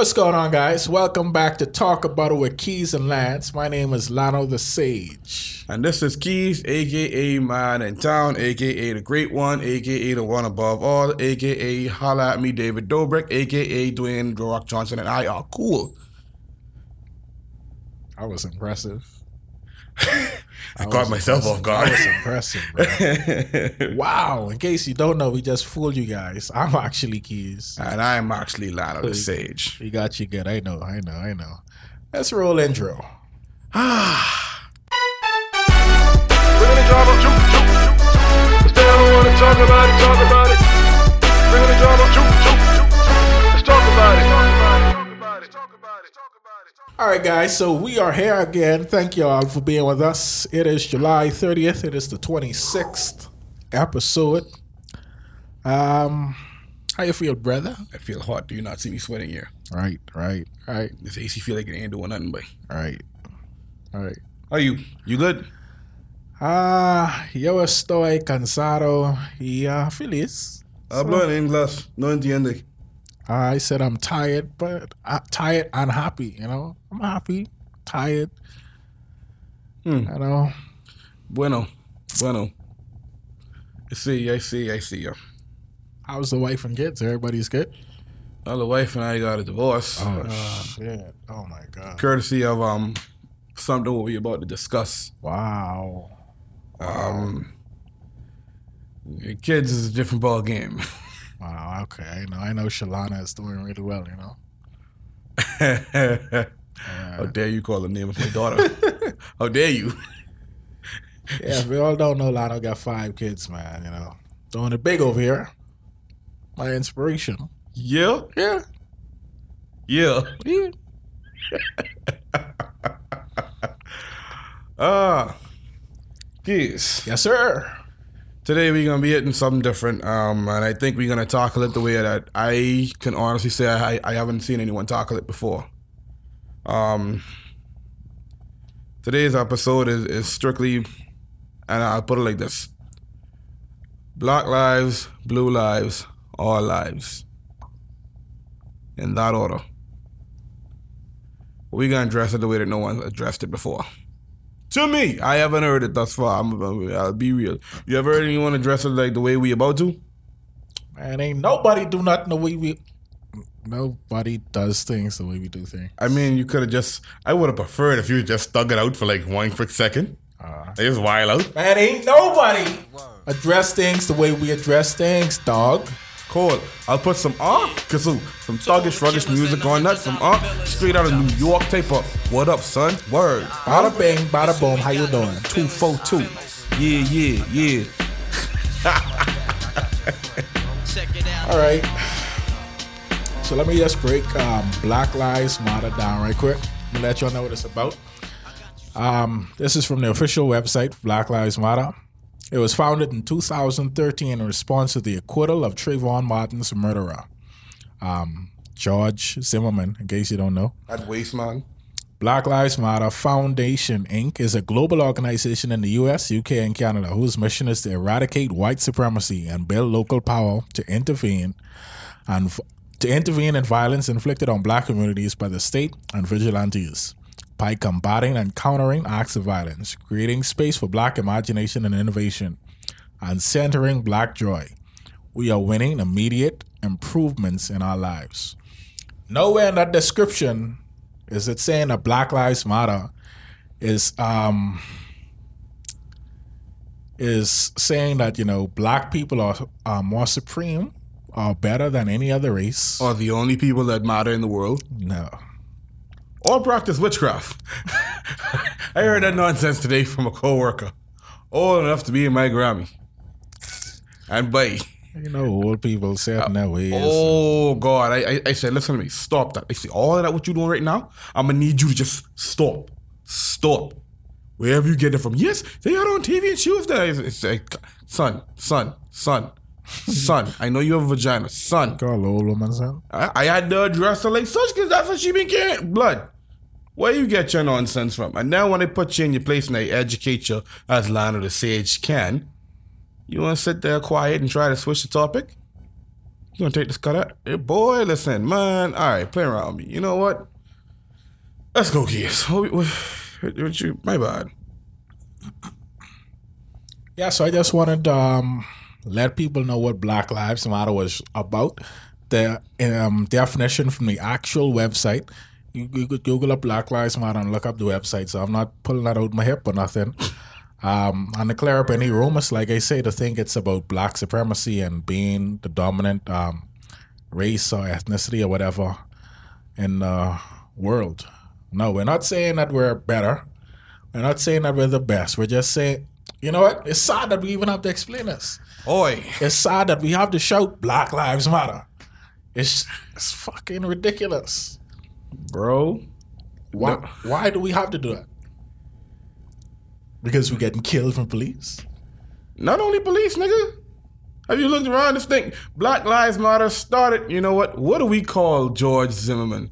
What's going on, guys? Welcome back to Talk About It with Keys and Lance. My name is Lano the Sage. And this is Keys, aka Man in Town, aka the Great One, aka the One Above All, aka Holla at Me David Dobrik, aka Dwayne The Rock Johnson, and I are cool. That was impressive. I caught myself off guard. That was impressive, bro. wow. In case you don't know, we just fooled you guys. I'm actually Keys. and I'm actually Lano the Sage. We got you good. I know, I know, I know. Let's roll intro. Drama, wanna talk about it, talk about it. Bring the drama, juke, juke, juke. Let's talk about it. All right, guys. So we are here again. Thank you all for being with us. It is July 30th. It is the 26th episode. Um, how you feel, brother? I feel hot. Do you not see me sweating here? Right, right, right, This AC feel like it ain't doing nothing, but right, all right. How you? You good? Ah, yo estoy cansado y uh, feliz. Hablo en inglés. No entiende. I said I'm tired, but uh, tired and happy. You know, I'm happy, tired. Hmm. You know, Bueno. Bueno. I see, I see, I see you. how's the wife and kids? Everybody's good. Well, the wife and I got a divorce. Oh uh, shit! Oh my god! courtesy of um something we're about to discuss. Wow. Um, your kids is a different ball game. Wow. Okay. I know. I know. Shalana is doing really well. You know. How dare you call the name of my daughter? How dare you? Yeah. We all don't know Lano got five kids, man. You know, doing it big over here. My inspiration. Yeah, Yeah. yeah. Yeah. Ah, yes. Yes, sir. Today we're gonna be hitting something different, um, and I think we're gonna tackle it the way that I can honestly say I, I haven't seen anyone tackle it before. Um, today's episode is, is strictly, and I'll put it like this: Black lives, blue lives, all lives. In that order. We're gonna address it the way that no one addressed it before. To me, I haven't heard it thus far. I'm, I'll be real. You ever heard anyone address it like the way we about to? Man, ain't nobody do nothing the way we. Nobody does things the way we do things. I mean, you could have just. I would have preferred if you just stuck it out for like one quick second. Uh, They just while out. man, ain't nobody address things the way we address things, dog. Cool. I'll put some ah kazoo, some thuggish, ruggish music on that. Some ah straight out of New York type of. What up, son? Word. Bada bing, bada boom. How you doing? Two four two. Yeah, yeah, yeah. All right. So let me just break um, Black Lives Matter down right quick. Let me let y'all know what it's about. Um, this is from the official website, Black Lives Matter. It was founded in 2013 in response to the acquittal of Trayvon Martin's murderer, um, George Zimmerman, in case you don't know. That waste man. Black Lives Matter Foundation, Inc. is a global organization in the US, UK, and Canada whose mission is to eradicate white supremacy and build local power to intervene and to intervene in violence inflicted on black communities by the state and vigilantes by combating and countering acts of violence, creating space for black imagination and innovation, and centering black joy. We are winning immediate improvements in our lives. Nowhere in that description is it saying that Black Lives Matter is um is saying that you know black people are, are more supreme or better than any other race. Are the only people that matter in the world. No. or practice witchcraft. I heard that nonsense today from a coworker, old enough to be in my Grammy. And by You know, old people set in their ways. oh god, I, I I said, listen to me, stop that. I see all of that what you doing right now, I'm gonna need you to just stop, stop. Wherever you get it from, yes, they are on TV and Tuesday. It's, it's like, son, son, son, son. I know you have a vagina, son. Call old woman son. I, I had to address her like such because that's what she been getting. Blood. Where you get your nonsense from? And now when they put you in your place and they educate you as Lionel the Sage can, you want to sit there quiet and try to switch the topic? You gonna take this cut out? Hey, boy, listen, man. All right, play around with me. You know what? Let's go, kids. What, what, what you, my bad. Yeah, so I just wanted um, let people know what Black Lives Matter was about. The um, definition from the actual website. You, you could Google up Black Lives Matter and look up the website. So I'm not pulling that out my hip or nothing. Um, and to clear up any rumors, like I say, to think it's about black supremacy and being the dominant um, race or ethnicity or whatever in the world. No, we're not saying that we're better. We're not saying that we're the best. We're just saying, you know what? It's sad that we even have to explain this. Oi. It's sad that we have to shout Black Lives Matter. It's it's fucking ridiculous. Bro. Why No. why do we have to do that? Because we're getting killed from police? Not only police, nigga. Have you looked around this thing? Black Lives Matter started. You know what? What do we call George Zimmerman?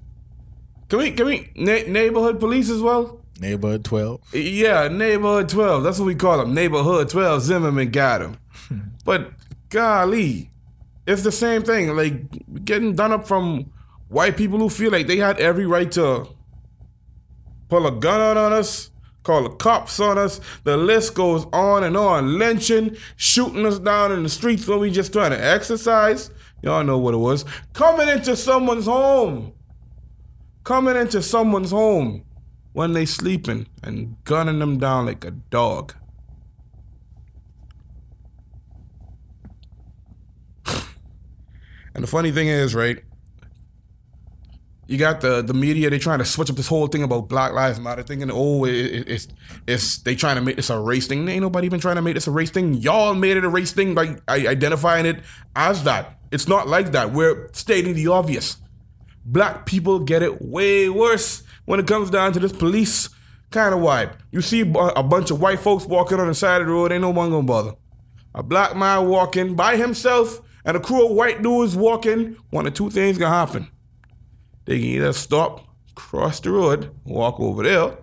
Can we can we na- neighborhood police as well? Neighborhood 12. Yeah, neighborhood twelve. That's what we call them. Neighborhood twelve. Zimmerman got him. but golly, it's the same thing. Like getting done up from white people who feel like they had every right to pull a gun out on us, call the cops on us. The list goes on and on. Lynching, shooting us down in the streets when we just trying to exercise. Y'all know what it was. Coming into someone's home. Coming into someone's home when they sleeping and gunning them down like a dog. and the funny thing is, right? You got the the media. They trying to switch up this whole thing about Black Lives Matter, thinking, oh, it, it, it's it's they trying to make this a race thing. Ain't nobody been trying to make this a race thing. Y'all made it a race thing by identifying it as that. It's not like that. We're stating the obvious black people get it way worse when it comes down to this police kind of vibe. You see a bunch of white folks walking on the side of the road, ain't no one gonna bother. A black man walking by himself and a crew of white dudes walking, one of two things gonna happen. They can either stop, cross the road, walk over there.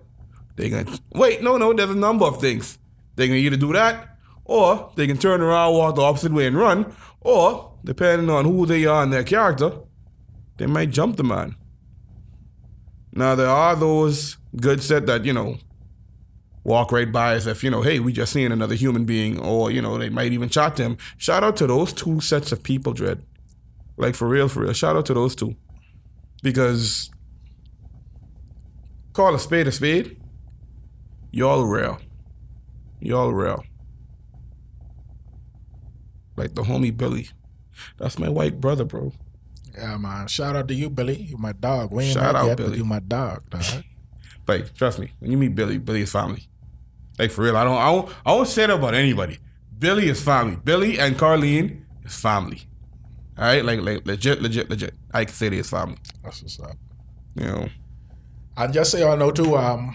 They can wait, no, no, there's a number of things. They can either do that, or they can turn around, walk the opposite way and run, or depending on who they are and their character, they might jump the man. Now there are those good set that you know walk right by as if you know, hey, we just seen another human being, or you know, they might even chat to him. Shout out to those two sets of people, Dread. Like for real, for real. Shout out to those two because call a spade a spade. Y'all real. Y'all real. Like the homie Billy. That's my white brother, bro. Yeah, man. Shout out to you, Billy. You my dog. We ain't Shout out, yet, but Billy. you my dog, dog. Like, trust me, when you meet Billy, Billy is family. Like for real, I don't, I don't, I won't say that about anybody. Billy is family. Billy and Carlene is family. All right, like, like legit, legit, legit. I can say they is family. That's what's up. You know, And just so y'all know too, um,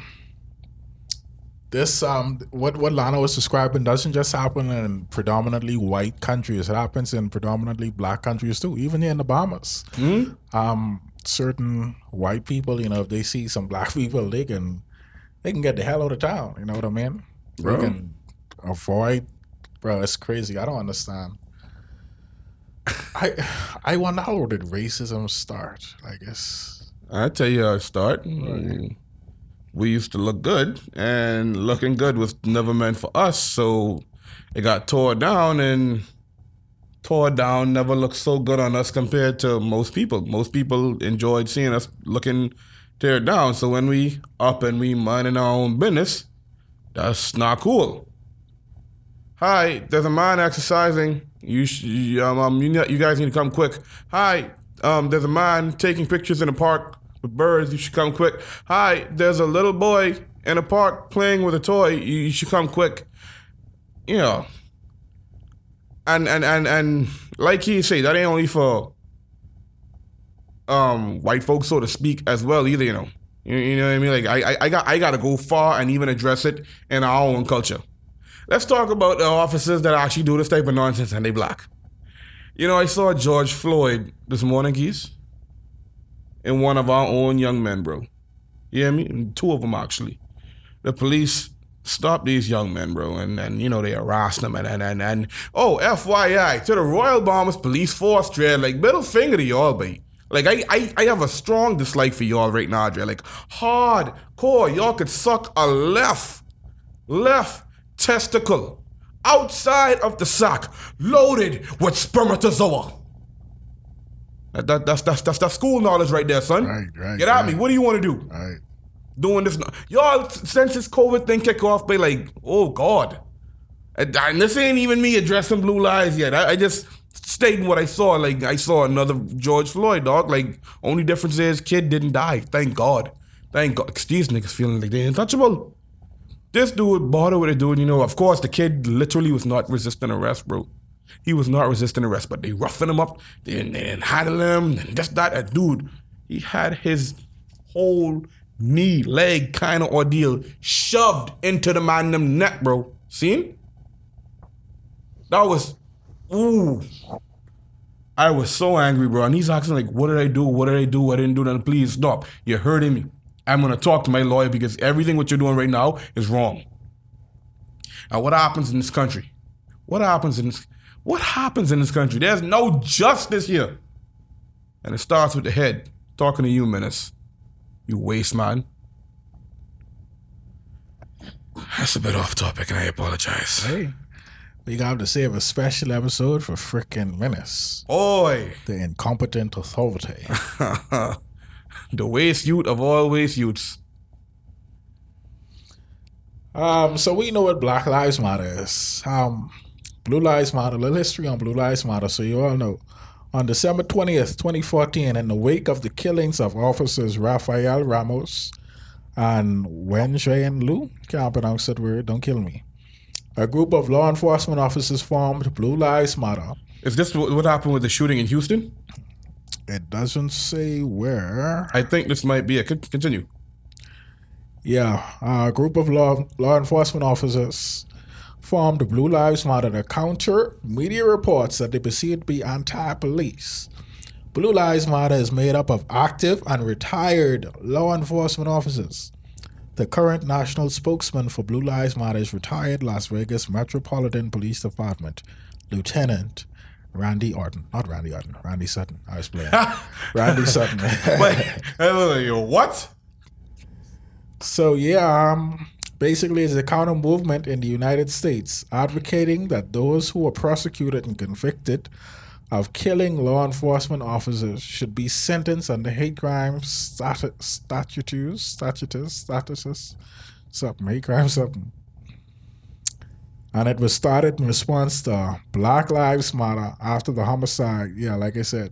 this um, what what Lana was describing doesn't just happen in predominantly white countries. It happens in predominantly black countries too, even here in the Bahamas. Um, certain white people, you know, if they see some black people, they can they can get the hell out of town. You know what I mean? Bro. They can avoid. Bro, it's crazy. I don't understand. I I wonder how did racism start? I guess I tell you how it start. Mm, We used to look good, and looking good was never meant for us. So it got tore down, and tore down never looked so good on us compared to most people. Most people enjoyed seeing us looking teared down. So when we up and we minding our own business, that's not cool. Hi, there's a man exercising. You, sh- um, um, you, you guys need to come quick. Hi, um, there's a man taking pictures in the park birds. You should come quick. Hi, there's a little boy in a park playing with a toy. You, you should come quick. You know, and and and and like he say, that ain't only for um white folks, so to speak, as well either. You know, you, you know what I mean? Like I, I I got I got to go far and even address it in our own culture. Let's talk about the officers that actually do this type of nonsense and they black. You know, I saw George Floyd this morning, Keys, and one of our own young men, bro. You hear me? Two of them actually. The police stop these young men, bro. And and you know they harass them and and and, and oh FYI to the Royal Bahamas Police Force, Dre, like middle finger to y'all, babe. Like I, I I have a strong dislike for y'all right now, Dre. Like hard core, y'all could suck a left, left testicle outside of the sack, loaded with spermatozoa. That, that, that's, that's, that's, that's school knowledge right there, son. Right, right, Get at right. me. What do you want to do? Right. doing this. Y'all, since this COVID thing kick off, they like, oh God. And, and this ain't even me addressing blue lies yet. I, I just stating what I saw. Like I saw another George Floyd dog. Like only difference is kid didn't die. Thank God. Thank God. these niggas feeling like they untouchable. This dude bother with it, dude. You know, of course, the kid literally was not resisting arrest, bro. He was not resisting arrest, but they roughen him up, they didn't handle him, and this, that. And dude, he had his whole knee, leg kind of ordeal shoved into the man them neck, bro. Seen? That was, ooh. I was so angry, bro. And he's asking, like, what did I do? What did I do? I didn't do that. Please stop. You're hurting me. I'm going to talk to my lawyer because everything what you're doing right now is wrong. And what happens in this country? What happens in this? What happens in this country? There's no justice here. And it starts with the head. Talking to you, Menace. You waste man. That's a bit off topic, and I apologize. Hey, we got to save a special episode for frickin' Menace, Oi! the incompetent authority. the waste youth of all waste youths. Um, so we know what Black Lives Matter is. Um, Blue Lives Matter, a little history on Blue Lives Matter, so you all know. On December 20th, 2014, in the wake of the killings of officers Rafael Ramos and Wen and Lu, can't pronounce that word, don't kill me. A group of law enforcement officers formed Blue Lives Matter. Is this what what happened with the shooting in Houston? It doesn't say where. I think this might be it. Continue. Yeah, a group of law, law enforcement officers formed Blue Lives Matter to counter media reports that they perceived to be anti police. Blue Lives Matter is made up of active and retired law enforcement officers. The current national spokesman for Blue Lives Matter is retired Las Vegas Metropolitan Police Department Lieutenant Randy Orton. Not Randy Orton, Randy Sutton. I was playing. Randy Sutton. Wait, what? So yeah, um, basically it's a counter movement in the United States advocating that those who are prosecuted and convicted of killing law enforcement officers should be sentenced under hate crime statu- statutes, statutes, statuses, something, hate crime something. And it was started in response to Black Lives Matter after the homicide. Yeah, like I said.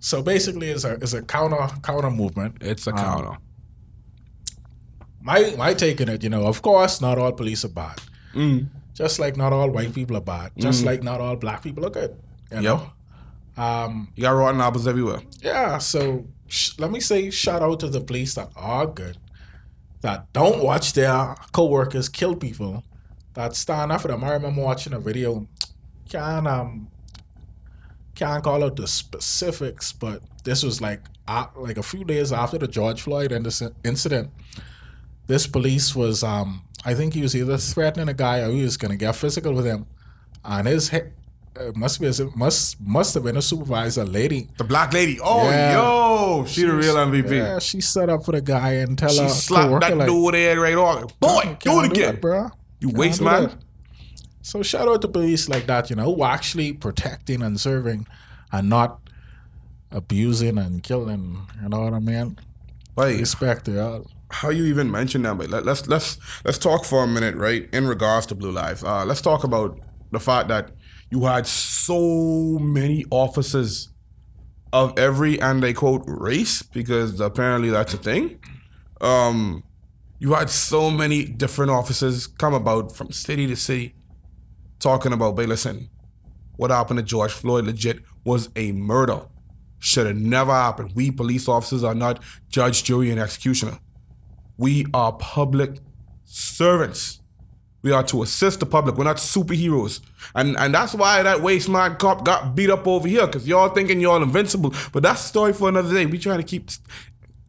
So basically, it's a it's a counter counter movement. It's a Um, counter. My my take on it, you know, of course, not all police are bad. Just like not all white people are bad. Just like not all black people are good. You know? Um, You got rotten apples everywhere. yeah. So sh- let me say, shout out to the police that are good, that don't watch their coworkers kill people, that stand up for them. I remember watching a video. Can't um can't call out the specifics, but this was like uh, like a few days after the George Floyd incident. This police was um I think he was either threatening a guy or he was gonna get physical with him, and his he- uh, must be a, must must have been a supervisor lady. The black lady. Oh, Yeah. yo, she the real MVP. Yeah, she set up for the guy and tell him. She her slapped coworker, that like, dude there right off. Boy, "Can't do it again. that, bro. You Can't waste man. that." So shout out to police like that, you know, who actually protecting and serving, and not abusing and killing. You know what I mean? Wait, Respect it. How you even mention that? But let, let's let's let's talk for a minute, right? In regards to Blue Lives, uh, let's talk about the fact that you had so many officers of every and I quote race because apparently that's a thing. Um, you had so many different officers come about from city to city, talking about, "Hey, listen, what happened to George Floyd legit was a murder. Should have never happened. We police officers are not judge, jury, and executioner. We are public servants. We are to assist the public. We're not superheroes. And and that's why that waste man cop got beat up over here, because y'all thinking y'all invincible. But that's a story for another day. We trying to keep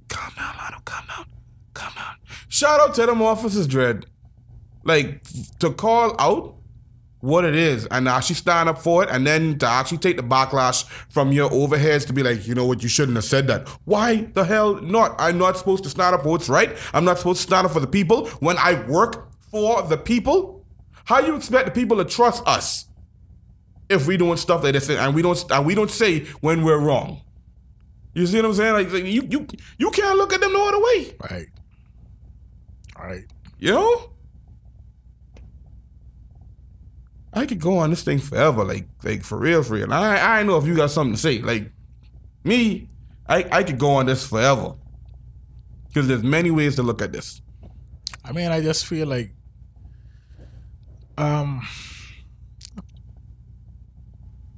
calm down, Lotto, calm down. Calm down. Shout out to them officers, Dread. Like to call out what it is and actually stand up for it and then to actually take the backlash from your overheads to be like, you know what, you shouldn't have said that. Why the hell not? I'm not supposed to stand up for what's right. I'm not supposed to stand up for the people when I work for the people. How you expect the people to trust us if we doing stuff like this and we don't and we don't say when we're wrong? You see what I'm saying? Like, like you you you can't look at them no other way. Right. Right. You know? I could go on this thing forever, like like for real, for real. I I know if you got something to say. Like me, I I could go on this forever. Because there's many ways to look at this. I mean, I just feel like, um,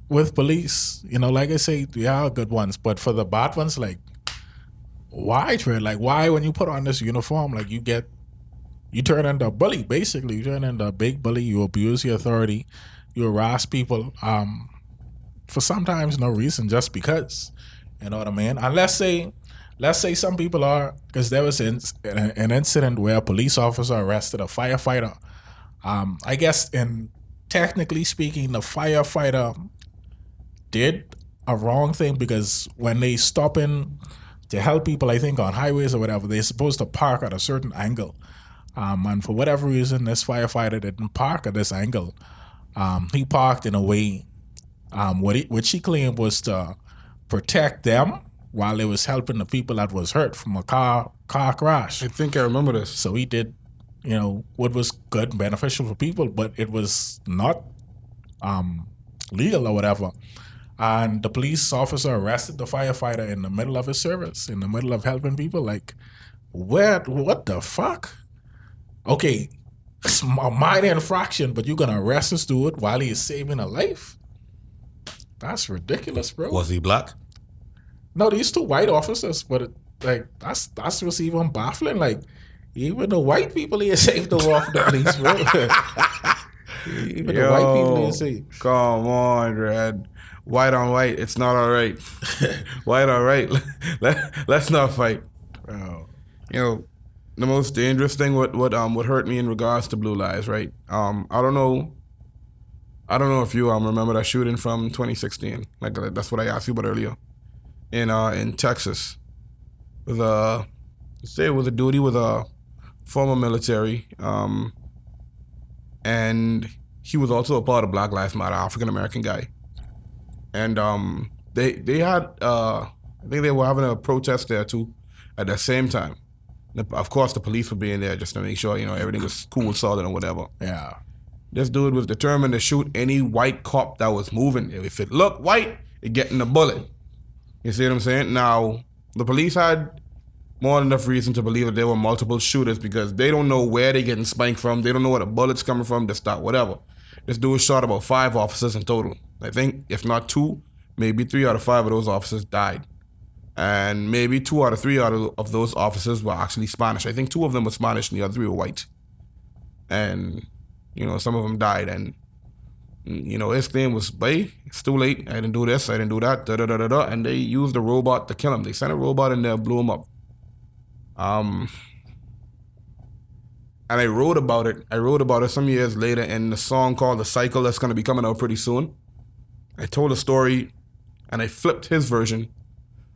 with police, you know, like I say, they are good ones, but for the bad ones, like, why, Trey? Like, why when you put on this uniform, like, you get, you turn into a bully, basically. You turn into a big bully. You abuse your authority. You harass people, um, for sometimes no reason, just because. You know what I mean? And let's say, let's say some people are, because there was an, an incident where a police officer arrested a firefighter. Um, I guess, in technically speaking, the firefighter did a wrong thing because when they stop in to help people, I think on highways or whatever, they're supposed to park at a certain angle. Um, and for whatever reason, this firefighter didn't park at this angle. Um, he parked in a way um, what he, which he claimed was to protect them while they was helping the people that was hurt from a car car crash. I think I remember this. So he did, you know, what was good and beneficial for people, but it was not um, legal or whatever. And the police officer arrested the firefighter in the middle of his service, in the middle of helping people. Like, what? What the fuck? Okay, it's a minor infraction, but you're gonna arrest this dude while he's saving a life? That's ridiculous, bro. Was he black? No, these two white officers, but it, like that's that's what's even baffling. Like even the white people here saved them off the police, bro. even the white people here saved. Come on, Red. White on white, it's not all right. white on right, let, let's not fight. Bro. You know, the most dangerous thing what what um what hurt me in regards to blue lies, right? Um, I don't know. I don't know if you um remember that shooting from 2016. Like that's what I asked you about earlier. In uh in Texas, a say it was a duty with a former military, um, and he was also a part of Black Lives Matter, African American guy, and um they they had uh I think they were having a protest there too, at the same time. The- Of course, the police were being there just to make sure you know everything was cool, solid, and whatever. Yeah. This dude was determined to shoot any white cop that was moving. If it looked white, it getting a bullet. You see what I'm saying? Now, the police had more than enough reason to believe that there were multiple shooters because they don't know where they're getting spanked from. They don't know where the bullets coming from. They start whatever. This dude shot about five officers in total. I think if not two, maybe three out of five of those officers died. And maybe two out of three out of, those officers were actually Spanish. I think two of them were Spanish and the other three were white. And you know, some of them died, and you know, his thing was, "Hey, it's too late. I didn't do this. I didn't do that." Da da da da da. And they used the robot to kill him. They sent a robot in there, blew him up. Um, and I wrote about it. I wrote about it some years later in the song called "The Cycle" that's going to be coming out pretty soon. I told a story, and I flipped his version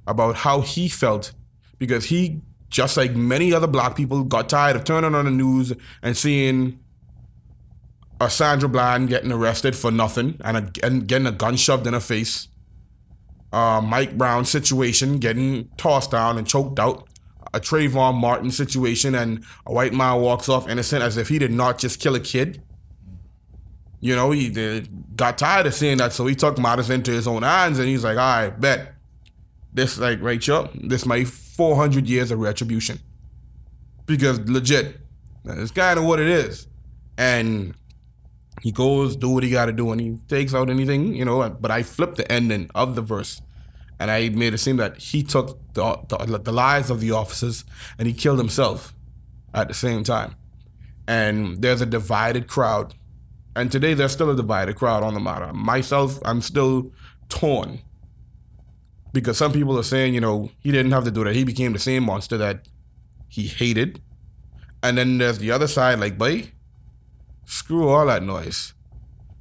about how he felt because he, just like many other black people, got tired of turning on the news and seeing a Sandra Bland getting arrested for nothing and, a, and getting a gun shoved in her face. Uh, Mike Brown situation getting tossed down and choked out. A Trayvon Martin situation and a white man walks off innocent as if he did not just kill a kid. You know, he did, got tired of seeing that, so he took matters into his own hands and he's like, right, bet. This, like, Chuck, this might 400 years of retribution. Because legit, it's kind of what it is. And he goes, do what he got to do, and he takes out anything, you know. But I flipped the ending of the verse, and I made it seem that he took the, the, the lives of the officers and he killed himself at the same time. And there's a divided crowd, and today there's still a divided crowd on the matter. Myself, I'm still torn because some people are saying, you know, he didn't have to do that. He became the same monster that he hated. And then there's the other side, like, boy, Screw all that noise.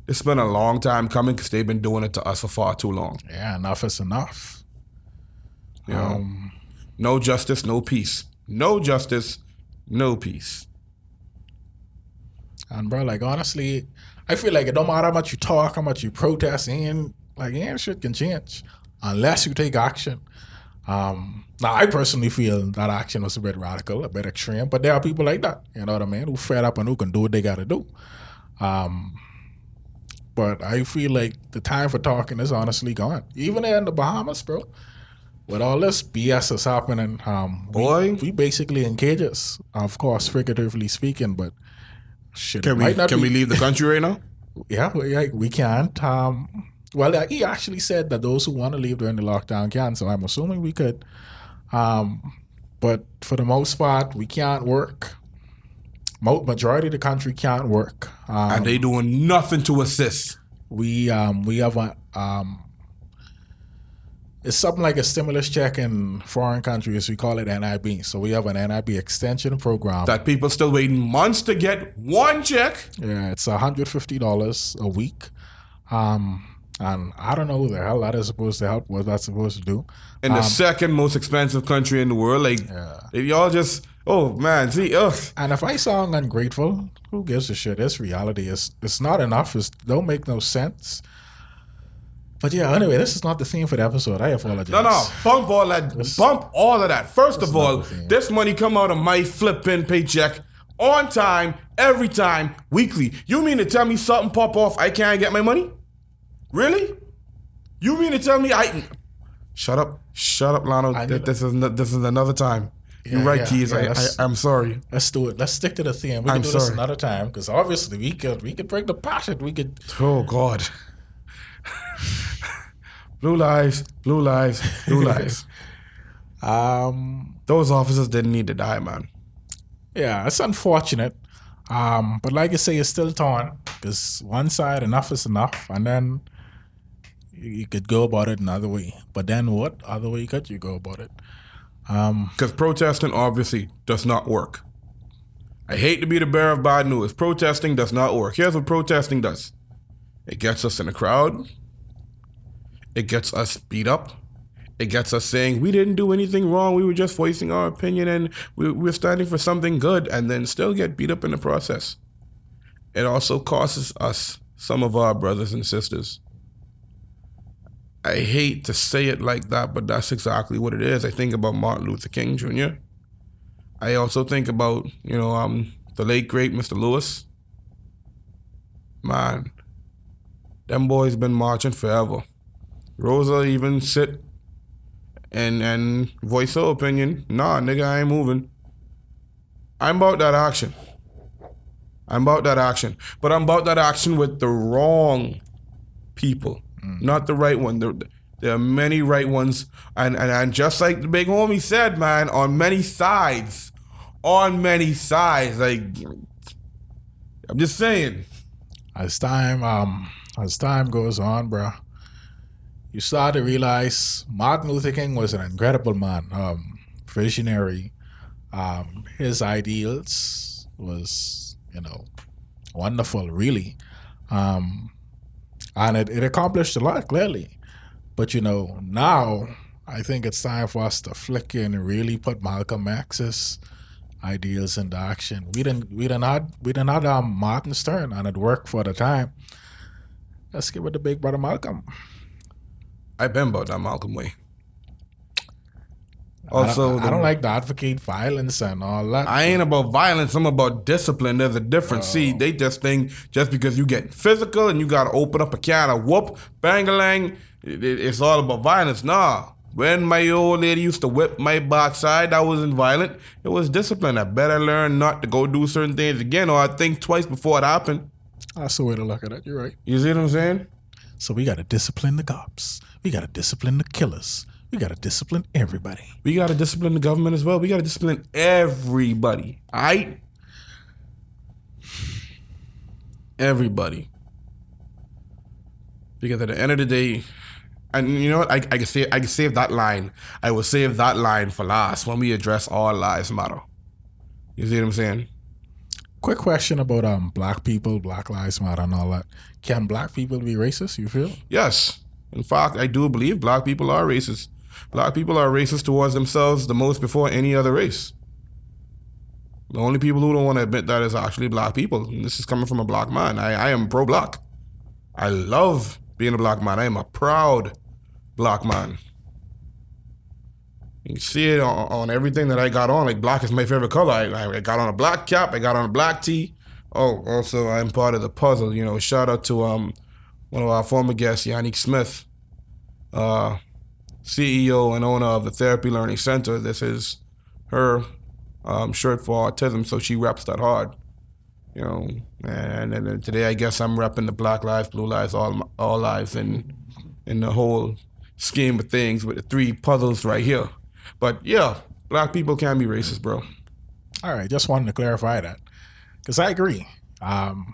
It's been a long time coming because they've been doing it to us for far too long. Yeah, enough is enough. You know, Um, no justice, no peace. No justice, no peace. And bro, like honestly, I feel like it don't matter how much you talk, how much you protest, and like yeah, shit can change unless you take action. Um, now I personally feel that action was a bit radical, a bit extreme, but there are people like that, you know what I mean, who fed up and who can do what they gotta do. Um, but I feel like the time for talking is honestly gone. Even in the Bahamas, bro. With all this BS that's happening, um, we, Boy. we basically in cages. Of course, figuratively speaking, but shit, Can we can be- we leave the country right now? yeah, we, yeah, we can't. Um, well, he actually said that those who want to leave during the lockdown can, so I'm assuming we could. Um, but for the most part, we can't work. Majority of the country can't work. Um, And they doing nothing to assist. we um, we have a um, it's something like a stimulus check in foreign countries. We call it NIB. So we have an NIB extension program. That people still waiting months to get one check. Yeah, it's hundred fifty dollars a week, um, and I don't know who the hell that is supposed to help. What that's supposed to do? in the um, second most expensive country in the world. Like if y'all just oh man, see, ugh. And if I sound ungrateful, who gives a shit? It's reality. It's it's not enough. It don't make no sense. But yeah, anyway, this is not the theme for the episode. I apologize. No, no, bump all that, bump all of that. First of all, this money come out of my flipping paycheck on time, every time, weekly. You mean to tell me something pop off, I can't get my money? Really? You mean to tell me I? Shut up, shut up, Lano. Th- This is no- this is another time. You're right, yeah, Keys. yeah, I, I, I'm sorry. Let's do it. Let's stick to the theme. We can I'm do this another time because obviously we could we could bring the passion. We could Oh God. blue lives, blue lives, blue lives. um Those officers didn't need to die, man. Yeah, it's unfortunate. Um, but like I say, it's still torn because one side enough is enough, and then you, could go about it another way. But then what other way could you go about it? Um, because protesting obviously does not work. I hate to be the bearer of bad news. Protesting does not work. Here's what protesting does it gets us in a crowd, it gets us beat up, it gets us saying we didn't do anything wrong, we were just voicing our opinion and we, we're standing for something good, and then still get beat up in the process. It also costs us some of our brothers and sisters. I hate to say it like that, but that's exactly what it is. I think about Martin Luther King Jr. I also think about, you know, um, the late great Mr. Lewis. Man, them boys been marching forever. Rosa even sit and and voice her opinion. Nah, nigga, I ain't moving. I'm about that action. I'm about that action. But I'm about that action with the wrong people, not the right one. There, there are many right ones, and, and and just like the big homie said, man, on many sides, on many sides. Like I'm just saying, As time um as time goes on, bro, you start to realize Martin Luther King was an incredible man, um, visionary. Um, his ideals was, you know, wonderful, really. Um, and it, it accomplished a lot, clearly. But you know, now I think it's time for us to flick in and really put Malcolm X's ideals into action. We didn't we didn't had we didn't had um, Martin Stern and it worked for the time. Let's give it to Big Brother Malcolm. I've been about that Malcolm way. I don't- Also, I, don't like to advocate violence and all that. I ain't about violence. I'm about discipline. There's a difference. See, oh. they just think just because you get physical and you got to open up a can of whoop, bangalang, it, it- it's all about violence. Nah. When my old lady used to whip my backside, I wasn't violent. It was discipline. I better learn not to go do certain things again, or I think twice before it happened. That's the way to look at it. You're right. You see what I'm saying? So we got to discipline the cops. We got to discipline the killers. We got to discipline everybody. We got to discipline the government as well. We got to discipline everybody. Right? Everybody. Because at the end of the day, and you know what? I, I can say I can save that line. I will save that line for last when we address all lives matter. You see what I'm saying? quick question about um black people, Black Lives Matter, and all that. Can black people be racist? You feel? Yes. In fact, I do believe black people are racist. Black people are racist towards themselves the most before any other race. The only people who don't want to admit that is actually black people. And this is coming from a black man. I, I am pro black. I love being a black man. I am a proud black man. You see it on, on everything that I got on. Like black is my favorite color. I, I got on a black cap. I got on a black tee. Oh, also I'm part of the puzzle. You know, shout out to um one of our former guests, Yannick Smith, uh, CEO and owner of the Therapy Learning Center. This is her um, shirt for autism, so she reps that hard. You know, and, and then today I guess I'm repping the Black Lives, Blue Lives, all all lives, and in the whole scheme of things with the three puzzles right here. But yeah, black people can be racist, bro. All right, just wanted to clarify that because I agree. Um,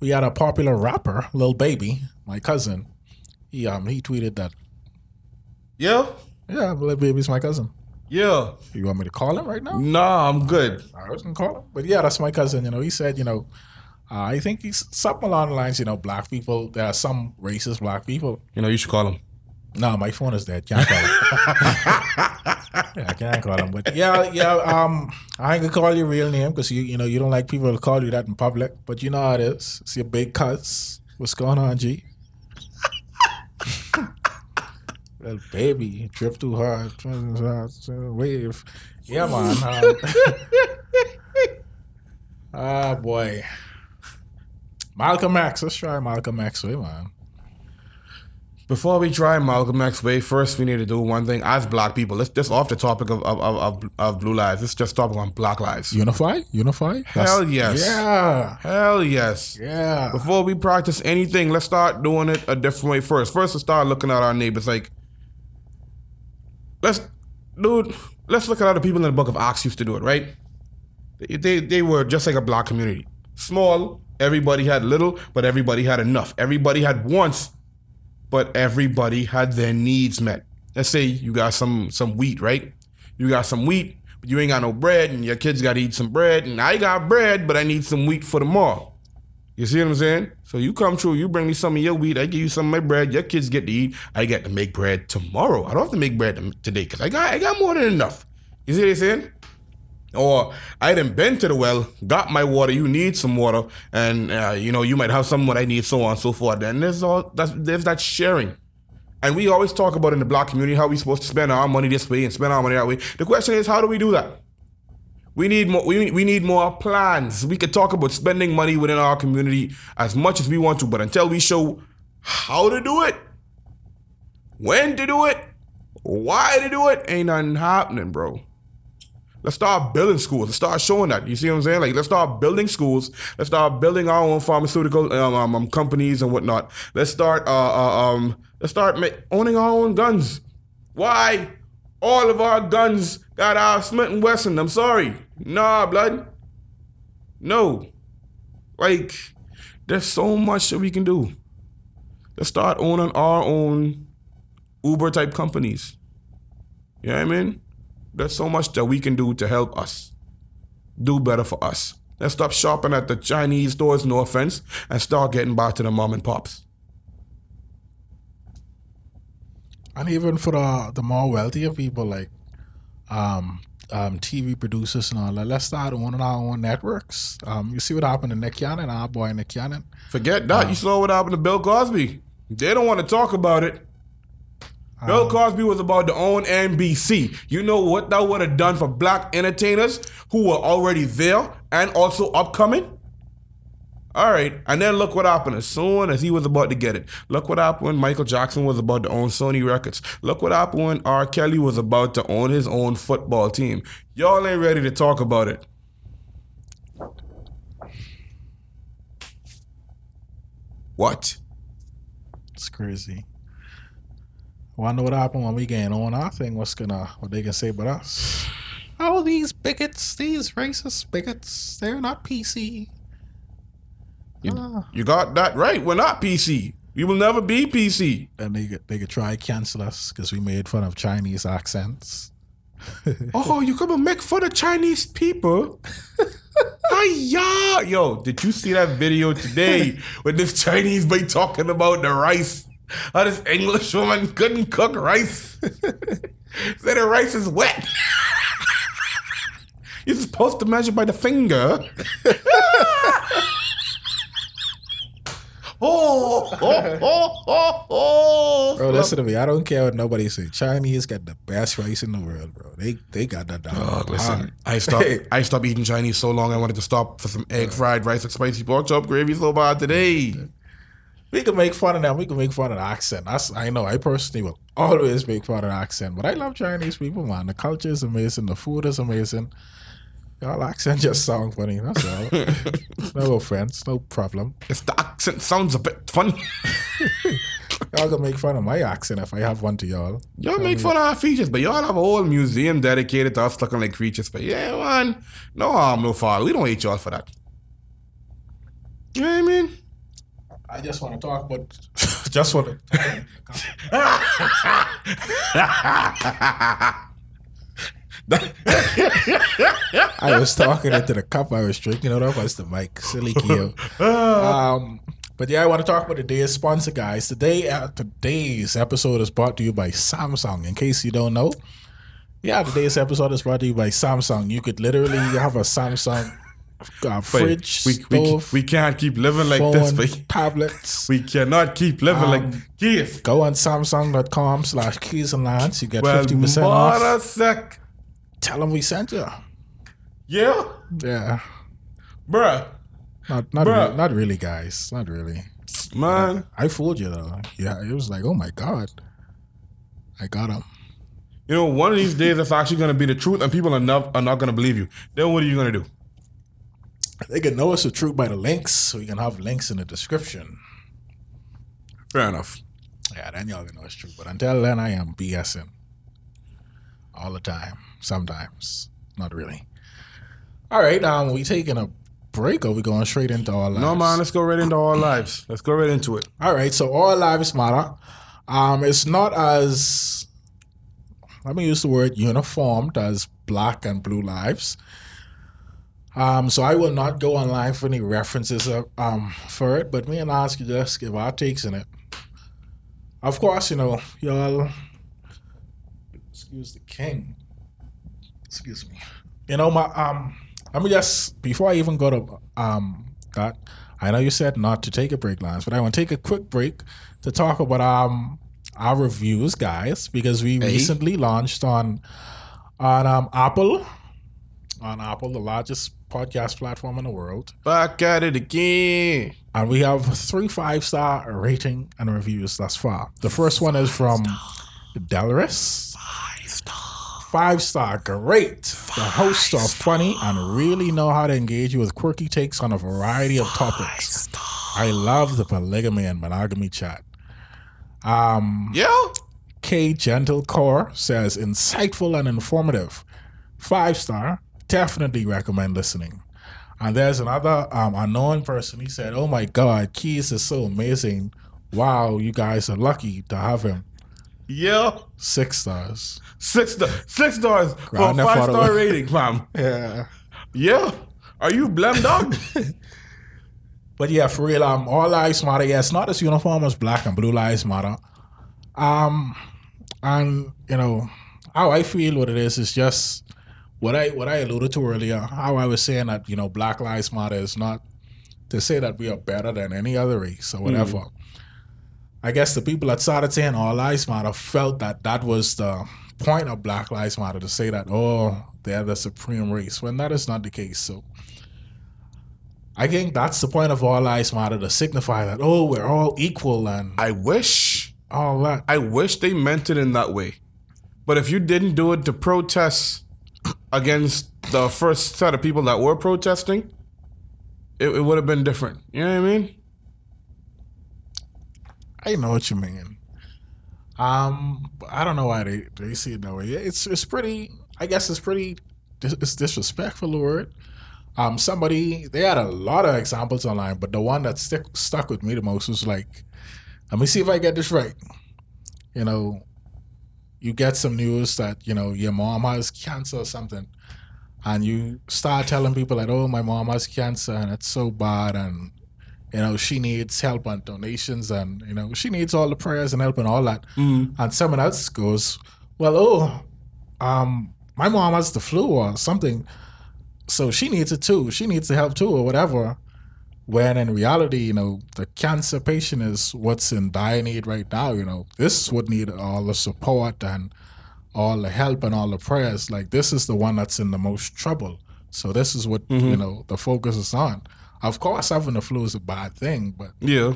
we had a popular rapper, Lil Baby, my cousin. He um he tweeted that Yeah, yeah, Lil Baby's my cousin. yeah. You want me to call him right now? Nah, I'm good. I was gonna call him, but yeah, that's my cousin. You know, he said, you know, uh, I think he's something along the lines. You know, black people. There are some racist black people. You know, you should call him. No, my phone is dead. Can't call him. yeah, I can't call him. But yeah, yeah. Um, I ain't gonna call your real name because you, you know, you don't like people to call you that in public. But you know how it is. It's your big cuz. What's going on, G? Baby, trip too hard, wave. Yeah, man. Ah, boy. Malcolm X. Let's try Malcolm X way, man. Before we try Malcolm X way, first we need to do one thing as black people. Let's just off the topic of of, of, of, blue lives. Let's just talk on black lives. Unify? Unify? Hell yes. Yeah. Hell yes. Yeah. Before we practice anything, let's start doing it a different way first. First, let's start looking at our neighbors like, let's, dude, let's look at how the people in the book of Acts used to do it, right? They, they, they were just like a black community. Small, everybody had little, but everybody had enough. Everybody had wants, but everybody had their needs met. Let's say you got some some wheat, right? You got some wheat, but you ain't got no bread, and your kids got to eat some bread, and I got bread, but I need some wheat for tomorrow. You see what I'm saying? So you come true, you bring me some of your wheat, I give you some of my bread, your kids get to eat, I get to make bread tomorrow. I don't have to make bread today because I got I got more than enough. You see what I'm saying? Or I done been to the well, got my water. You need some water, and uh, you know you might have some what I need, so on and so forth. And there's all that's there's that sharing. And we always talk about in the black community how we supposed to spend our money this way and spend our money that way. The question is, how do we do that? We need more. We, we need more plans. We could talk about spending money within our community as much as we want to, but until we show how to do it, when to do it, why to do it, ain't nothing happening, bro. Let's start building schools. Let's start showing that. You see what I'm saying? Like, let's start building schools. Let's start building our own pharmaceutical um, um, um, companies and whatnot. Let's start. Uh, uh, um, let's start ma- owning our own guns. Why? All of our guns got our Smith and Wesson. I'm sorry. Nah, blood. No. Like, there's so much that we can do. Let's start owning our own Uber type companies. You know what I mean? There's so much that we can do to help us do better for us. Let's stop shopping at the Chinese stores, no offense, and start getting back to the mom and pops. And even for the the more wealthier people, like um, um, TV producers and all that, let's start owning our own networks. Um, you see what happened to Nick Cannon, our boy Nick Cannon. Forget that. you saw what happened to Bill Cosby. They don't want to talk about it. Bill Cosby was about to own NBC. You know what that would have done for black entertainers who were already there and also upcoming? All right. And then look what happened as soon as he was about to get it. Look what happened when Michael Jackson was about to own Sony Records. Look what happened when R. Kelly was about to own his own football team. Y'all ain't ready to talk about it. What? It's crazy. Well, I know what happened when we get on our thing. What's gonna what they can say about us? Oh, these bigots, these racist bigots, they're not PC. Ah. You got that right. We're not PC. We will never be PC. And they could- they could try cancel us because we made fun of Chinese accents. Oh, you come and make fun of Chinese people? Hiya! Yo, did you see that video today with this Chinese boy talking about the rice? How this English woman couldn't cook rice? Said the rice is wet. You're supposed to measure by the finger. Oh, oh, oh, oh, oh. Bro, listen to me. I don't care what nobody say. Chinese got the best rice in the world, bro. They they got that down. Dog, listen, I stopped. I stopped eating Chinese so long. I wanted to stop for some egg fried rice and spicy pork chop gravy so bad today. We can make fun of them. We can make fun of the accent. That's, I know. I personally will always make fun of the accent, but I love Chinese people, man. The culture is amazing. The food is amazing. Y'all accent just sound funny. That's all. no offense. No problem. If the accent sounds a bit funny, Y'all can make fun of my accent if I have one to y'all. y'all make fun of our features, but y'all have a whole museum dedicated to us looking like creatures. But yeah, man, no harm, no foul. We don't hate y'all for that. You know what I mean? I just want to talk but just want to. I was talking into the cup I was drinking out of. That's the mic. Silly Keo. Um, but yeah, I want to talk about today's sponsor, guys. Today, uh, today's episode is brought to you by Samsung. In case you don't know, yeah, today's episode is brought to you by Samsung. You could literally have a Samsung uh, fridge, we, we, stove, we can't keep living like phone, this, but tablets. we cannot keep living Um, like this. Go on Samsung.com slash keys and lance. You get Well, 50% off. mother sec. Tell them we sent you. Yeah, Yeah. bruh, Not not, Bruh. re- not really, guys. Not really. man. I fooled you though. Yeah, it was like, oh my god, I got him. You know, one of these days it's actually going to be the truth, and people are not are not going to believe you. Then what are you going to do? They can know it's the truth by the links. So we can have links in the description. Fair enough. Yeah, then y'all can know it's true. But until then, I am BSing all the time. Sometimes, not really. All right, um, we taking a break, or we going straight into our lives? No, man. Let's go right into our lives. Let's go right into it. All right, so all lives matter. Um, it's not as let me use the word uniformed as black and blue lives. Um, so I will not go online for any references uh, um for it, but me and ask you just give our takes in it. Of course, you know y'all. Excuse the king. Excuse me. You know my um. Let me just before I even go to um that. I know you said not to take a break, Lance, but I want to take a quick break to talk about um our reviews, guys, because we Hey. recently launched on on um Apple, on Apple, the largest podcast platform in the world, Back at it again. and we have three five star rating and reviews thus far. The first one is from Delris. Five star. Five great. The hosts are funny and really know how to engage you with quirky takes on a variety of topics. Star. I love the polygamy and monogamy chat. Um, Yeah. K Gentle Core says insightful and informative. Five star, definitely recommend listening. And there's another um, unknown person. He said, "Oh my God, Keys is so amazing! Wow, you guys are lucky to have him." Yeah. Six stars. Six six stars for a five star rating, fam. Yeah. Yeah. Are you blem dog? But yeah, for real, um, all lives matter. Yeah, it's not as uniform as black and blue lives matter. Um, and you know how I feel. What it is is just what I what I alluded to earlier. How I was saying that you know Black Lives Matter is not to say that we are better than any other race or whatever. I guess the people that started saying oh, all lives matter felt that that was the point of Black Lives Matter to say that oh they're the supreme race when that is not the case. So. I think that's the point of all lives matter to signify that oh we're all equal and I wish. all that. I wish they meant it in that way. But if you didn't do it to protest against the first set of people that were protesting, it, it would have been different. You know what I mean? I know what you mean. Um, I don't know why they, they see it that way. It's it's pretty. I guess it's pretty. It's disrespectful word. Um, somebody they had a lot of examples online, but the one that stick, stuck with me the most was like, let me see if I get this right. You know, you get some news that you know your mom has cancer or something, and you start telling people that, oh, my mom has cancer and it's so bad, and you know she needs help and donations, and you know she needs all the prayers and help and all that, and someone else goes, well, oh, um, my mom has the flu or something, so she needs it too. She needs the help too, or whatever. When in reality, you know, the cancer patient is what's in dire need right now. You know, this would need all the support and all the help and all the prayers. Like this is the one that's in the most trouble. So this is what you know the focus is on. Of course, having the flu is a bad thing, but Yeah.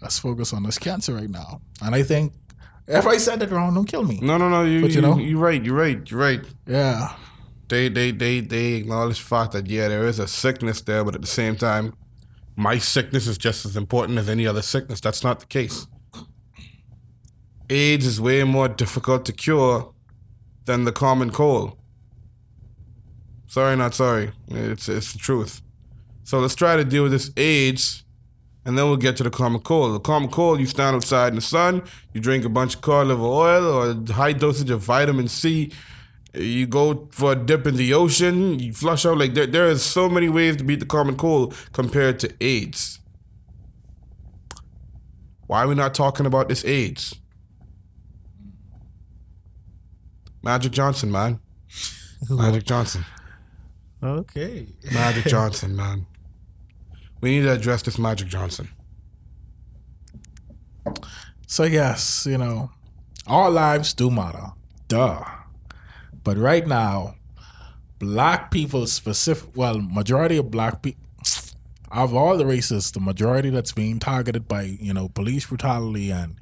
let's focus on this cancer right now. And I think if I said it wrong, don't kill me. No, no, no. You, But you you, know- you're right. You're right. You're right. Yeah, They, they, they, they acknowledge the fact that yeah, there is a sickness there, but at the same time, my sickness is just as important as any other sickness. That's not the case. AIDS is way more difficult to cure than the common cold. Sorry, not sorry. It's it's the truth. So let's try to deal with this AIDS, and then we'll get to the common cold. The common cold, you stand outside in the sun, you drink a bunch of cod liver oil or a high dosage of vitamin C. You go for a dip in the ocean, you flush out. Like there, there is so many ways to beat the common cold compared to AIDS. Why are we not talking about this AIDS? Magic Johnson, man. Magic Johnson. okay. Magic Johnson, man. We need to address this Magic Johnson. So yes, you know, our lives do matter. Duh. But right now, black people specific well, majority of black people of all the races, the majority that's being targeted by, you know, police brutality and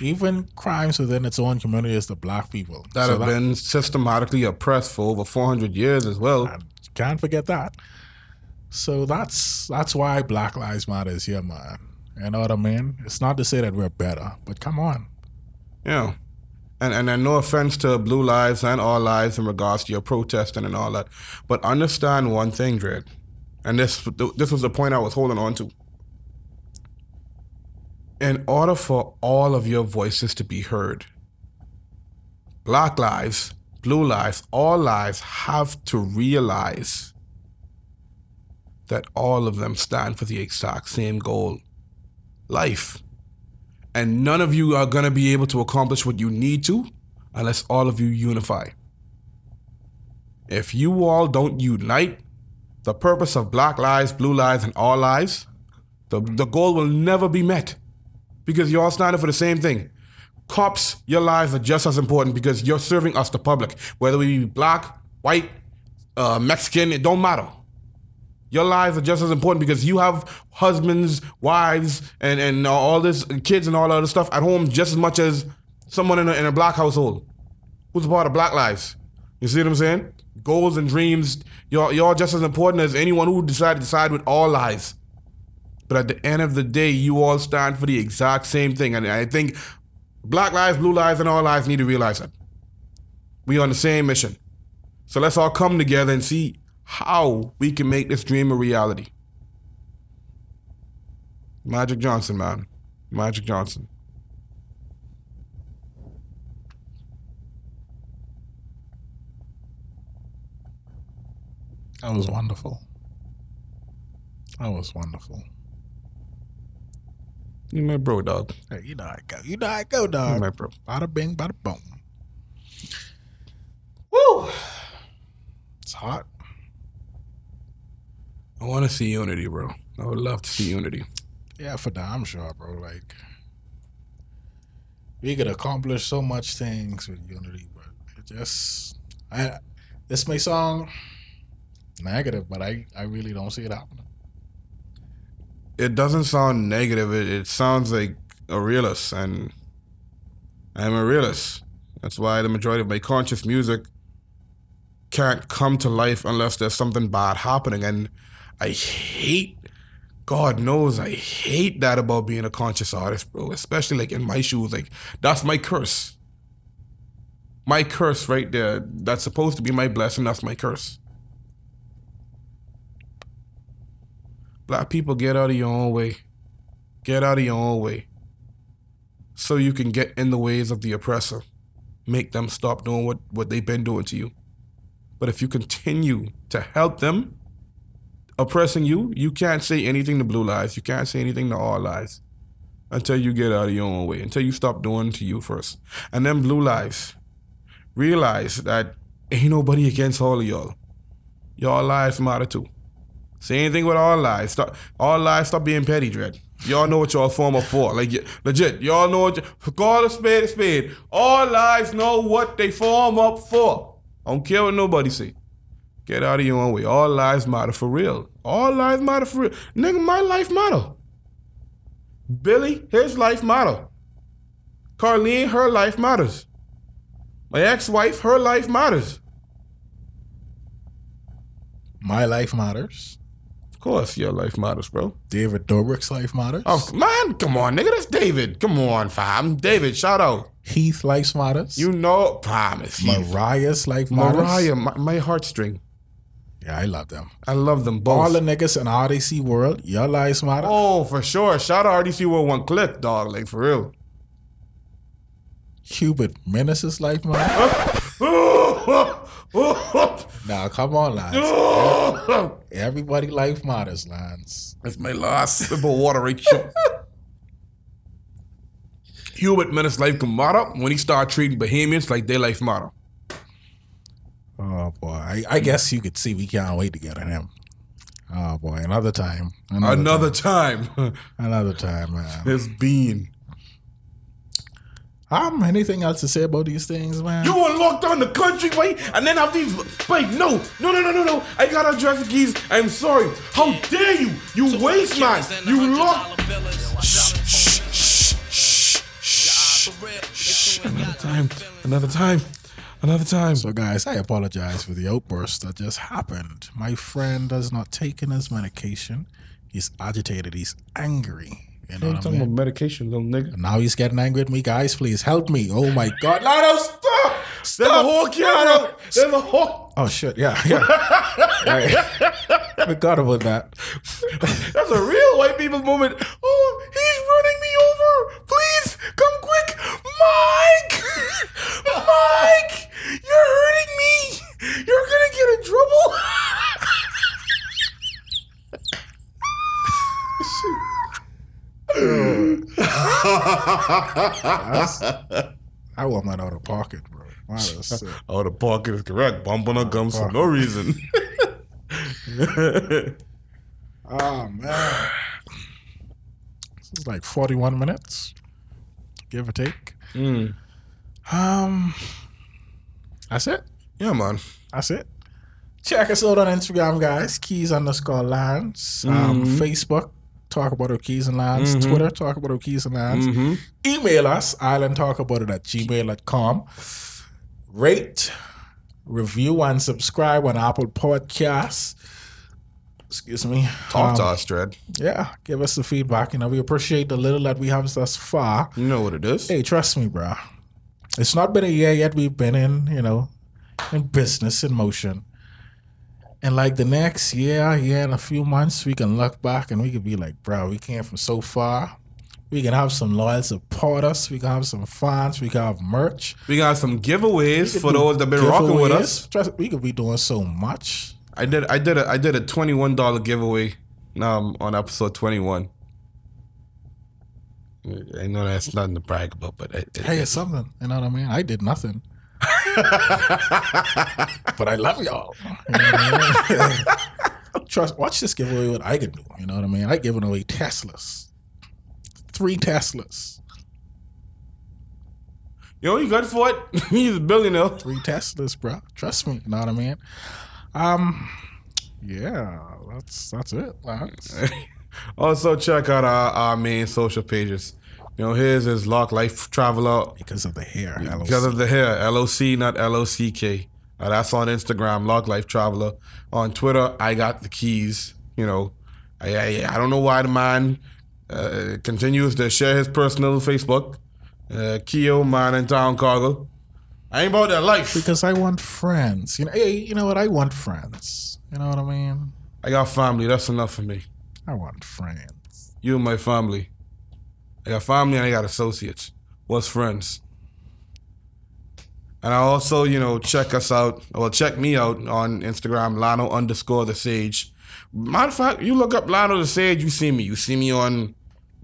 even crimes within its own community is the black people. That So have been systematically oppressed for over 400 years as well. can't forget that. So that's that's why Black Lives Matter is here, man. You know what I mean? It's not to say that we're better, but come on. Yeah. And, and and no offense to Blue Lives and All Lives in regards to your protesting and all that, but understand one thing, Dredd. And this this was the point I was holding on to. In order for all of your voices to be heard, Black lives, Blue lives, all lives have to realize that all of them stand for the exact same goal life and none of you are going to be able to accomplish what you need to unless all of you unify. If you all don't unite, the purpose of black lives, blue lives, and all lives, the, the goal will never be met because you're all standing for the same thing. Cops, your lives are just as important because you're serving us, the public. Whether we be black, white, uh, Mexican, it don't matter. Your lives are just as important because you have husbands, wives, and, and all this kids and all that other stuff at home just as much as someone in a, in a black household who's a part of Black Lives. You see what I'm saying? Goals and dreams, you're, you're just as important as anyone who decided to side with all lives. But at the end of the day, you all stand for the exact same thing. And I think Black lives, blue lives, and all lives need to realize that. We on the same mission. So let's all come together and see how we can make this dream a reality. Magic Johnson, man. Magic Johnson. That was wonderful. That was wonderful. You my bro, dog. Hey, you know I go. You know I go, dog. You dog. my bro. Bada bing, bada boom. Woo! It's hot. I want to see unity, bro. I would love to see unity. Yeah, for damn sure, bro. Like, we could accomplish so much things with unity, but it just, I, this may sound negative, but I, I really don't see it happening. It doesn't sound negative. It, it sounds like a realist, and I'm a realist. That's why the majority of my conscious music can't come to life unless there's something bad happening. And I hate, God knows, I hate that about being a conscious artist, bro. Especially like in my shoes. Like, that's my curse. My curse right there. That's supposed to be my blessing. That's my curse. Black people, get out of your own way. Get out of your own way. So you can get in the ways of the oppressor. Make them stop doing what, what they've been doing to you. But if you continue to help them oppressing you, you can't say anything to blue lives. You can't say anything to all lives until you get out of your own way, until you stop doing to you first. And then blue lives, realize that ain't nobody against all of y'all. Y'all lives matter too. Say anything with all lives. Stop, all lives stop being petty, dread. Y'all know what y'all form up for. Like legit, y'all know what. y- Call a spade a spade. All lives know what they form up for. I don't care what nobody say. Get out of your own way. All lives matter for real. All lives matter for real. Nigga, my life matter. Billy, his life matter. Carlene, her life matters. My ex-wife, her life matters. My life matters. Of course, your life matters, bro. David Dobrik's life matters. Oh man, come on, nigga. That's David. Come on, fam. David, shout out. Heath life matters. You know, promise. Mariah's life matters. Mariah, my, my heartstring. Yeah, I love them. I love them both. All the niggas in RDC world, your lives matter. oh, for sure. Shout out RDC World One Click, dog. Like for real. Hubert Minnis's life matter. now, come on, Lance. Everybody life matters, Lance. That's my last sip of water right here. Hubert Minnis life can matter when he start treating Bahamians like their life matter. Oh boy, I, I guess you could see we can't wait to get at him. Oh boy, another time, another, Another time. time, another time, man. This bean. Um, anything else to say about these things, man? You want to lock down the country, wait, and then have these. Wait, no, no, no, no, no, no. I gotta address the keys. I'm sorry. How dare you? You waste man. You lock. Shh, shh, shh, shh, shh. Another time. Another time. Another time. So, guys, I apologize for the outburst that just happened. My friend has not taken his medication. He's agitated. He's angry. You know what I mean? medication, little nigga. Now he's getting angry at me, guys. Please help me. Oh my God, Lano, stop! There's a whole camera. There's a whole. Oh shit! Yeah, yeah. right. Forgot about that. That's a real white people moment. Oh, he's running me over. Please come quick, Mike. Mike, you're hurting me. You're gonna get in trouble. I want mine out of pocket, bro. Wow, that's sick. Oh, the pocket is correct. Bumping her gums for no reason. Oh man, this is like forty-one minutes, give or take. Um, that's it. yeah, man. That's it. Check us out on Instagram, guys. Keys underscore Lance. Um, Facebook, talk about our keys and Lance. Twitter, talk about our keys and Lance. Email us, islandtalkabout at gmail.com. Rate, review, and subscribe on Apple Podcasts. Excuse me. Talk Um, to us, Dread. Yeah, give us the feedback. You know, we appreciate the little that we have thus far. You know what it is. Hey, trust me, bro. It's not been a year yet. We've been in, you know, in business in motion. And like the next year, year and a few months, we can look back and we can be like, bro, we came from so far. We can have some loyal support us. We can have some fans. We can have merch. We got some giveaways for those that been rocking with us. Trust, we could be doing so much. I did. I did. A, I did a twenty-one dollar giveaway. Um, on episode twenty-one. I know that's nothing to brag about, but it, it, Hey, it's something. You know what I mean? I did nothing. but I love y'all. You know what I mean? Trust. Watch this giveaway. What I can do. You know what I mean? I giving away Teslas. Three Teslas. Yo, you good for it? He's a billionaire. Three Teslas, bro. Trust me. You know what I mean? Um. Yeah. That's that's it. Lance. Also, check out our, our main social pages. You know, his is Lock Life Traveler Because of the hair. LOC. because of the hair. LOC, not L O C K. Uh, that's on Instagram, Lock Life Traveler. On Twitter, I got the keys. You know, I I, I don't know why the man uh, continues to share his personal Facebook. Uh, Keo, man in town, Cargill. I ain't about that life. because I want friends. You know. Hey, you know what? I want friends. You know what I mean? I got family. That's enough for me. I want friends. You and my family. I got family and I got associates. What's friends? And I also, you know, check us out. Well, check me out on Instagram, Lano underscore the Sage. Matter of fact, you look up Lano the Sage, you see me. You see me on,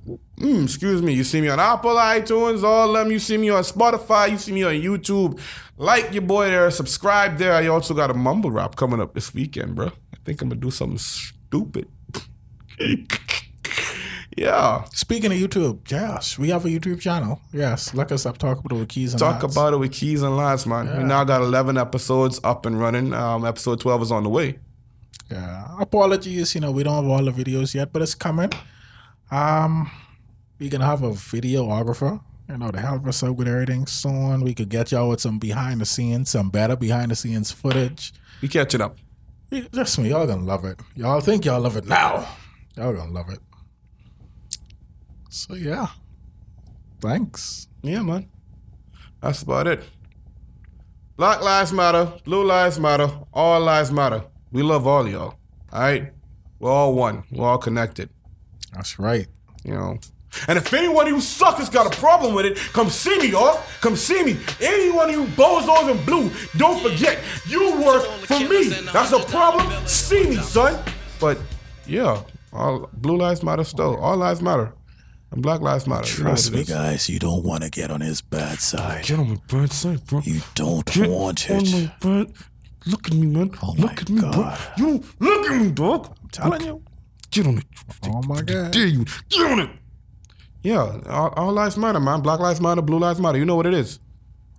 mm, excuse me, you see me on Apple, iTunes, all of them. You see me on Spotify. You see me on YouTube. Like your boy there, subscribe there. I also got a mumble rap coming up this weekend, bro. I think I'm gonna do something stupid. yeah. Speaking of YouTube, yes, we have a YouTube channel. Yes, look us up. Talk about it with keys and Talk about it with keys and Lance, man. We now got 11 episodes up and running. Um, episode 12 is on the way. Yeah. Apologies, you know, we don't have all the videos yet, but it's coming. Um, we can have a videographer, you know, to help us out with everything soon. We could get y'all with some behind the scenes, some better behind the scenes footage. We catching up. Yeah, Trust me, y'all gonna love it. Y'all think y'all love it now. Y'all gonna love it. So yeah. Thanks. Yeah, man. That's about it. Black lives matter. Blue lives matter. All lives matter. We love all y'all. All right? We're all one. We're all connected. That's right. You know. And if anyone of you suckers got a problem with it, come see me, y'all. Come see me. Anyone of you bozos in blue, don't forget, you work for me. That's a problem. See me, son. But yeah, all blue lives matter still. All lives matter. And black lives matter. Trust me, guys, you don't want to get on his bad side. Get on my bad side, bro. You don't Get want on it. my bad. Look at me, man. Oh look at me, bro. You look at me, dog. I'm telling you. Get on it. Oh my God. Dare you? Get on it. Yeah, all, all lives matter, man. Black lives matter, blue lives matter. You know what it is.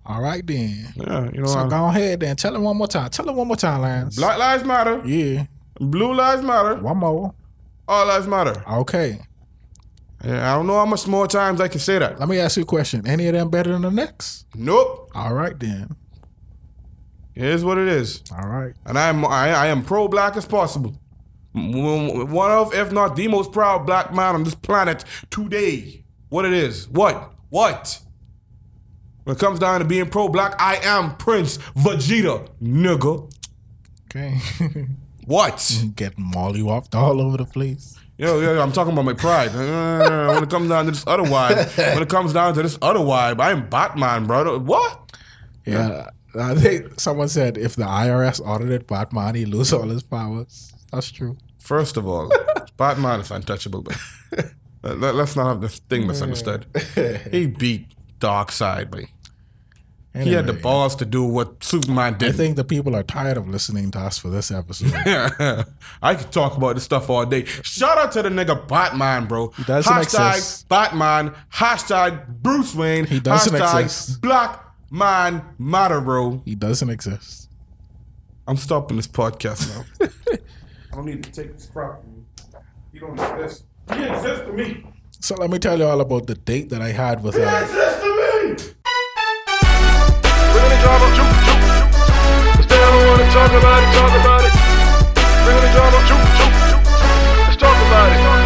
All right then. Yeah, you know. So uh, go ahead then. Tell him one more time. Tell him one more time, Lance. Black lives matter, Yeah. blue lives matter, One more. all lives matter. Okay. Yeah, I don't know how much more times I can say that. Let me ask you a question. Any of them better than the next? Nope. All right then. It is what it is. All right. and I am I, I am pro black as possible. One of, if not the most proud black man on this planet today. What it is? What? What? When it comes down to being pro black, I am Prince Vegeta, nigga. Okay. What? Getting molly whopped all over the place. Yo, yo, yo, I'm talking about my pride. Uh, when it comes down to this other vibe, when it comes down to this other vibe, I am Batman, brother. What? Yeah. I think someone said if the IRS audited Batman, he lose all his powers. That's true. First of all, Batman is untouchable, but let, us not have this thing misunderstood. He beat Darkseid, but he had the balls to do what Superman did. I think the people are tired of listening to us for this episode. I could talk about this stuff all day. Shout out to the nigga Batman, bro. doesn't hashtag exist. Batman. Hashtag Bruce Wayne. He doesn't hashtag exist. Black Man Matter, bro. he doesn't exist. I'm stopping this podcast now. I don't need to take this crap from you. You don't exist. He exists to me. So let me tell you all about the date that I had with He uh, exists to me. Talk about it, talk about it. Bring the drama, juke, juke, juke. Let's talk about it.